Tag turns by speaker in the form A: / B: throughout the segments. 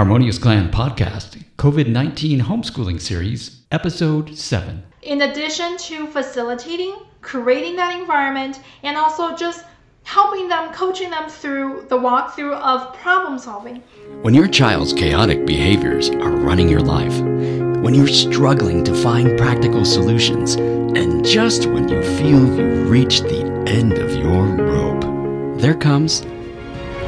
A: Harmonious Clan Podcast, COVID 19 Homeschooling Series, Episode 7.
B: In addition to facilitating, creating that environment, and also just helping them, coaching them through the walkthrough of problem solving.
C: When your child's chaotic behaviors are running your life, when you're struggling to find practical solutions, and just when you feel you've reached the end of your rope, there comes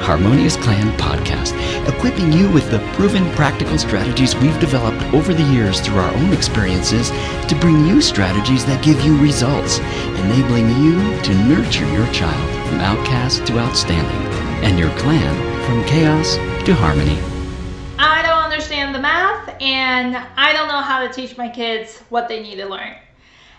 C: Harmonious Clan Podcast, equipping you with the proven practical strategies we've developed over the years through our own experiences to bring you strategies that give you results, enabling you to nurture your child from outcast to outstanding, and your clan from chaos to harmony.
B: I don't understand the math, and I don't know how to teach my kids what they need to learn.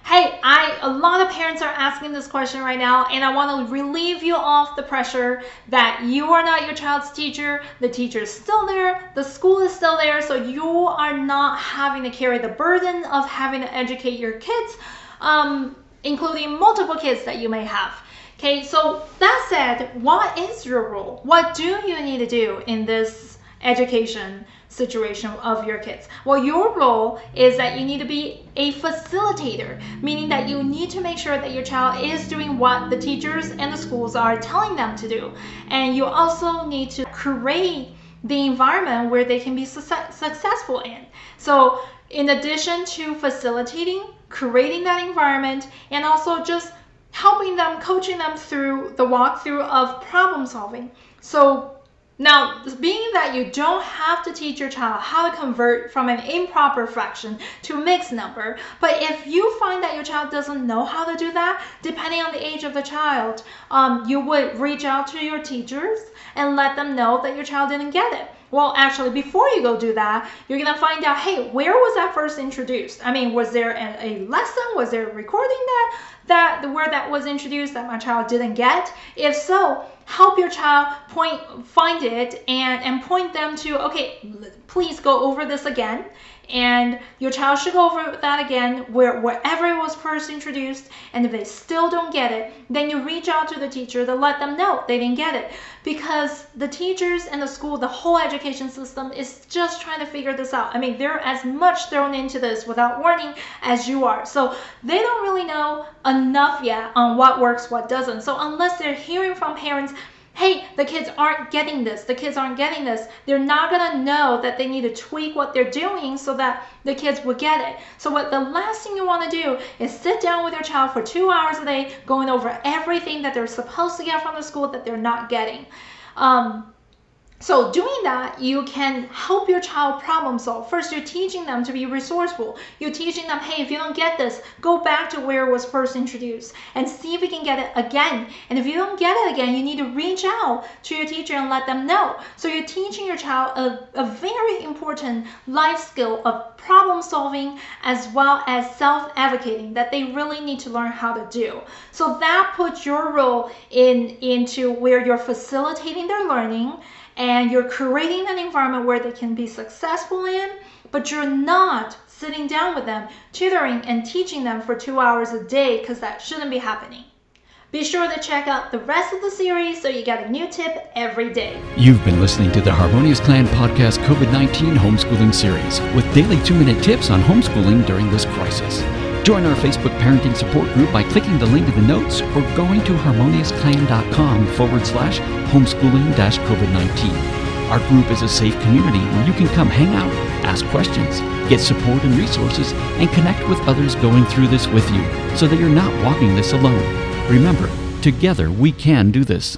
B: Hey, I a lot of parents are asking this question right now, and I want to relieve you off the pressure that you are not your child's teacher. The teacher is still there, the school is still there, so you are not having to carry the burden of having to educate your kids, um, including multiple kids that you may have. Okay, so that said, what is your role? What do you need to do in this education situation of your kids? Well, your role is that you need to be a facilitator, meaning that you need to make sure that your child is doing what the teachers and the schools are telling them to do. And you also need to create the environment where they can be su- successful in. So, in addition to facilitating, creating that environment, and also just helping them, coaching them through the walkthrough of problem solving. So now, being that you don't have to teach your child how to convert from an improper fraction to a mixed number, but if you find that your child doesn't know how to do that, depending on the age of the child, um, you would reach out to your teachers and let them know that your child didn't get it. Well, actually, before you go do that, you're gonna find out, hey, where was that first introduced? I mean, was there a, a lesson? Was there a recording that that the word that was introduced that my child didn't get? If so, help your child point find it and and point them to okay please go over this again and your child should go over that again where wherever it was first introduced and if they still don't get it then you reach out to the teacher to let them know they didn't get it. Because the teachers and the school the whole education system is just trying to figure this out. I mean they're as much thrown into this without warning as you are. So they don't really know enough yet on what works what doesn't. So unless they're hearing from parents hey, the kids aren't getting this, the kids aren't getting this, they're not gonna know that they need to tweak what they're doing so that the kids will get it. So, what the last thing you wanna do is sit down with your child for two hours a day, going over everything that they're supposed to get from the school that they're not getting. Um, so doing that, you can help your child problem solve. First, you're teaching them to be resourceful. You're teaching them, hey, if you don't get this, go back to where it was first introduced and see if you can get it again. And if you don't get it again, you need to reach out to your teacher and let them know. So you're teaching your child a, a very important life skill of problem solving as well as self-advocating that they really need to learn how to do. So that puts your role in into where you're facilitating their learning and you're creating an environment where they can be successful in, but you're not sitting down with them, tutoring and teaching them for two hours a day because that shouldn't be happening. Be sure to check out the rest of the series so you get a new tip every day.
A: You've been listening to the Harmonious Clan Podcast COVID 19 Homeschooling Series with daily two minute tips on homeschooling during this crisis. Join our Facebook parenting support group by clicking the link in the notes or going to harmoniousclan.com forward slash homeschooling dash COVID 19. Our group is a safe community where you can come hang out, ask questions, get support and resources, and connect with others going through this with you so that you're not walking this alone. Remember, together we can do this.